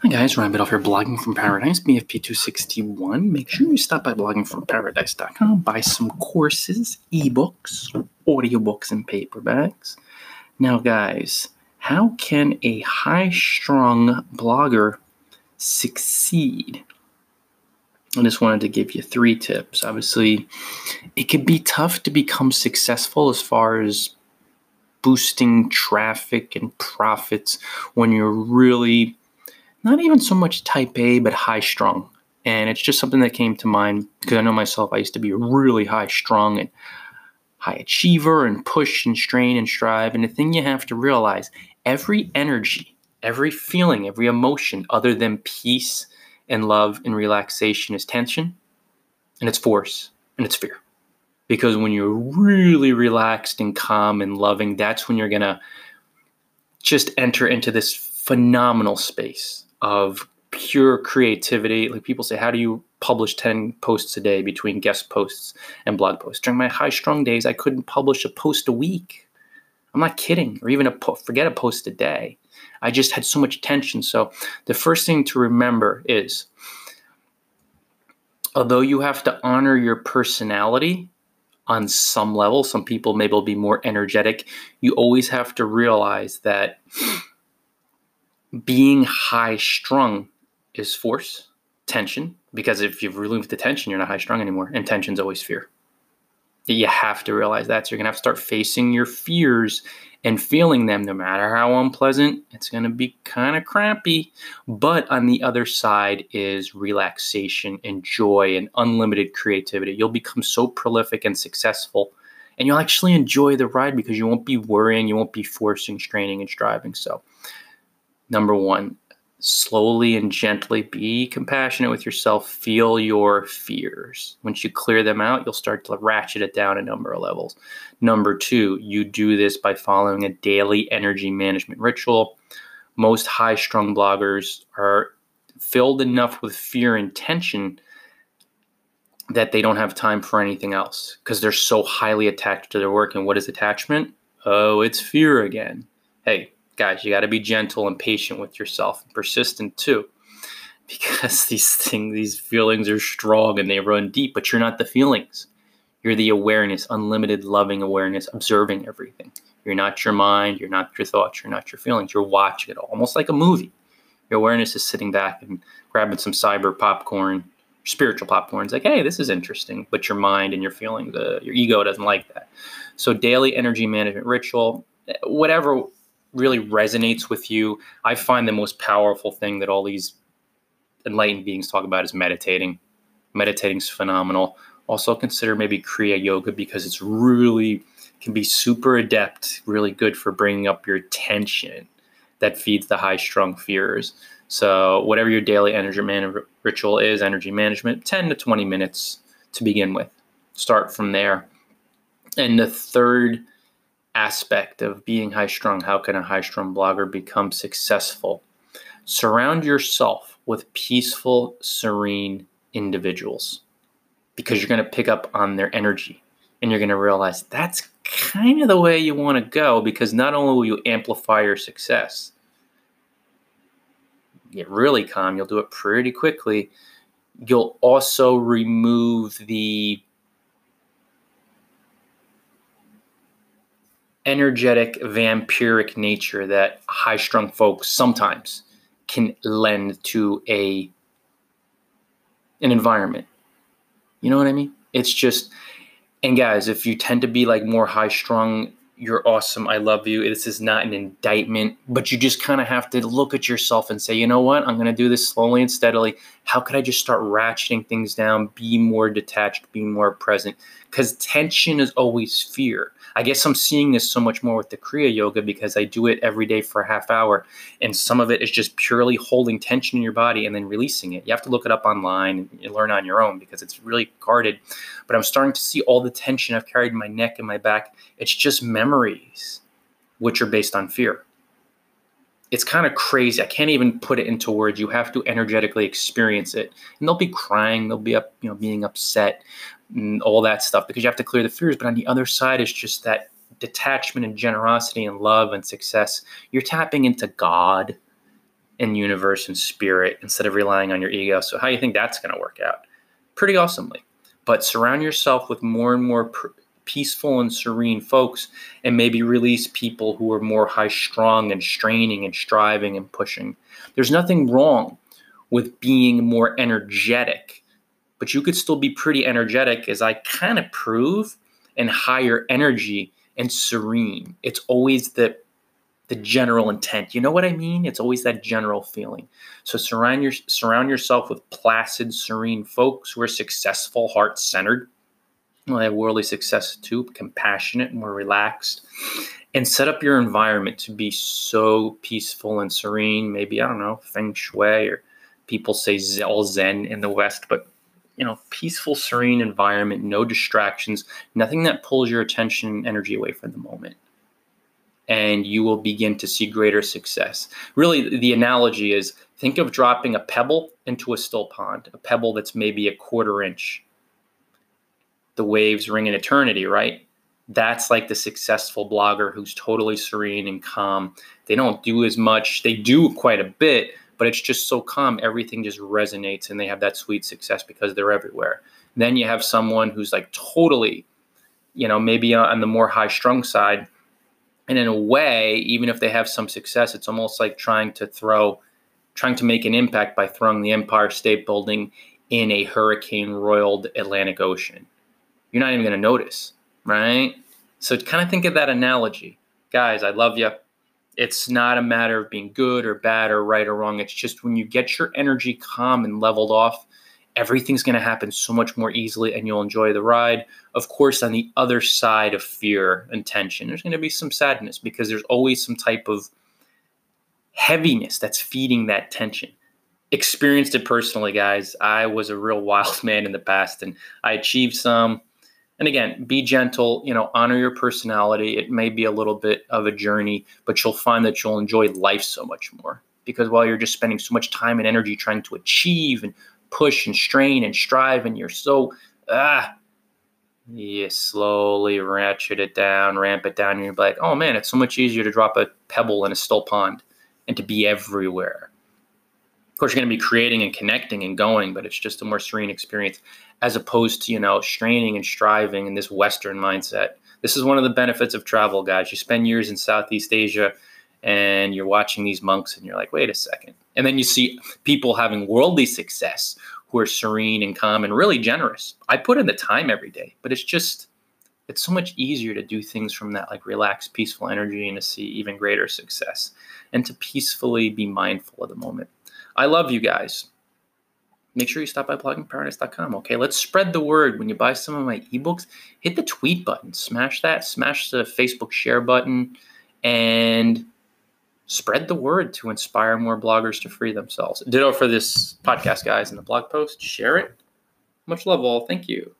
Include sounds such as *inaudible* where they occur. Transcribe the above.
Hi guys, Ryan Biddulph here, blogging from paradise, BFP261. Make sure you stop by bloggingfromparadise.com, buy some courses, ebooks, audiobooks, and paperbacks. Now, guys, how can a high strung blogger succeed? I just wanted to give you three tips. Obviously, it can be tough to become successful as far as boosting traffic and profits when you're really not even so much type A, but high strung. And it's just something that came to mind because I know myself, I used to be really high strung and high achiever and push and strain and strive. And the thing you have to realize every energy, every feeling, every emotion other than peace and love and relaxation is tension and it's force and it's fear. Because when you're really relaxed and calm and loving, that's when you're going to just enter into this phenomenal space of pure creativity. Like people say, how do you publish 10 posts a day between guest posts and blog posts? During my high strung days, I couldn't publish a post a week. I'm not kidding, or even a po- forget a post a day. I just had so much tension. So the first thing to remember is although you have to honor your personality on some level, some people maybe will be more energetic, you always have to realize that being high strung is force, tension, because if you've removed the tension, you're not high strung anymore. And tension's always fear. You have to realize that. So you're going to have to start facing your fears and feeling them no matter how unpleasant. It's going to be kind of crappy. But on the other side is relaxation and joy and unlimited creativity. You'll become so prolific and successful. And you'll actually enjoy the ride because you won't be worrying, you won't be forcing, straining, and striving. So, Number one, slowly and gently be compassionate with yourself. Feel your fears. Once you clear them out, you'll start to ratchet it down a number of levels. Number two, you do this by following a daily energy management ritual. Most high strung bloggers are filled enough with fear and tension that they don't have time for anything else because they're so highly attached to their work. And what is attachment? Oh, it's fear again. Hey, guys, you got to be gentle and patient with yourself and persistent too. Because *laughs* these things, these feelings are strong and they run deep, but you're not the feelings. You're the awareness, unlimited loving awareness, observing everything. You're not your mind, you're not your thoughts, you're not your feelings. You're watching it almost like a movie. Your awareness is sitting back and grabbing some cyber popcorn, spiritual popcorn. It's like, hey, this is interesting. But your mind and your feelings, uh, your ego doesn't like that. So, daily energy management ritual, whatever really resonates with you, I find the most powerful thing that all these enlightened beings talk about is meditating. Meditating is phenomenal. Also consider maybe Kriya Yoga because it's really can be super adept, really good for bringing up your tension that feeds the high strung fears. So whatever your daily energy man- ritual is, energy management, 10 to 20 minutes to begin with. Start from there. And the third aspect of being high strung. How can a high strung blogger become successful? Surround yourself with peaceful, serene individuals because you're going to pick up on their energy and you're going to realize that's kind of the way you want to go because not only will you amplify your success, get really calm, you'll do it pretty quickly. You'll also remove the energetic, vampiric nature that high strung folks sometimes can lend to a an environment. You know what I mean? It's just and guys, if you tend to be like more high strung, you're awesome. I love you. This is not an indictment, but you just kind of have to look at yourself and say, you know what? I'm going to do this slowly and steadily. How could I just start ratcheting things down, be more detached, be more present? Because tension is always fear. I guess I'm seeing this so much more with the Kriya Yoga because I do it every day for a half hour. And some of it is just purely holding tension in your body and then releasing it. You have to look it up online and learn on your own because it's really guarded. But I'm starting to see all the tension I've carried in my neck and my back. It's just memories, which are based on fear. It's kind of crazy. I can't even put it into words. You have to energetically experience it. And they'll be crying, they'll be up, you know, being upset and all that stuff because you have to clear the fears. But on the other side is just that detachment and generosity and love and success. You're tapping into God and universe and spirit instead of relying on your ego. So how do you think that's going to work out? Pretty awesomely. But surround yourself with more and more pr- peaceful and serene folks and maybe release people who are more high strung and straining and striving and pushing. There's nothing wrong with being more energetic, but you could still be pretty energetic, as I kind of prove, and higher energy and serene. It's always the the general intent. You know what I mean? It's always that general feeling. So surround your surround yourself with placid, serene folks who are successful, heart centered. They have worldly success too, compassionate, more relaxed, and set up your environment to be so peaceful and serene. Maybe I don't know feng shui or people say all Zen in the West, but you know, peaceful, serene environment, no distractions, nothing that pulls your attention and energy away from the moment and you will begin to see greater success. Really, the analogy is think of dropping a pebble into a still pond, a pebble that's maybe a quarter inch. The waves ring in eternity, right? That's like the successful blogger who's totally serene and calm. They don't do as much, they do quite a bit, but it's just so calm. Everything just resonates and they have that sweet success because they're everywhere. Then you have someone who's like totally, you know, maybe on the more high strung side and in a way even if they have some success it's almost like trying to throw trying to make an impact by throwing the empire state building in a hurricane roiled atlantic ocean you're not even going to notice right so kind of think of that analogy guys i love you it's not a matter of being good or bad or right or wrong it's just when you get your energy calm and leveled off everything's going to happen so much more easily and you'll enjoy the ride. Of course, on the other side of fear and tension, there's going to be some sadness because there's always some type of heaviness that's feeding that tension. Experienced it personally, guys. I was a real wild *laughs* man in the past and I achieved some. And again, be gentle, you know, honor your personality. It may be a little bit of a journey, but you'll find that you'll enjoy life so much more because while you're just spending so much time and energy trying to achieve and push and strain and strive, and you're so ah, you slowly ratchet it down, ramp it down, and you're like, oh man, it's so much easier to drop a pebble in a still pond and to be everywhere. Course, you're going to be creating and connecting and going, but it's just a more serene experience as opposed to, you know, straining and striving in this Western mindset. This is one of the benefits of travel, guys. You spend years in Southeast Asia and you're watching these monks and you're like, wait a second. And then you see people having worldly success who are serene and calm and really generous. I put in the time every day, but it's just, it's so much easier to do things from that like relaxed, peaceful energy and to see even greater success and to peacefully be mindful of the moment. I love you guys. Make sure you stop by bloggingparadise.com. Okay, let's spread the word. When you buy some of my ebooks, hit the tweet button, smash that, smash the Facebook share button, and spread the word to inspire more bloggers to free themselves. Ditto for this podcast, guys, in the blog post. Share it. Much love, all. Thank you.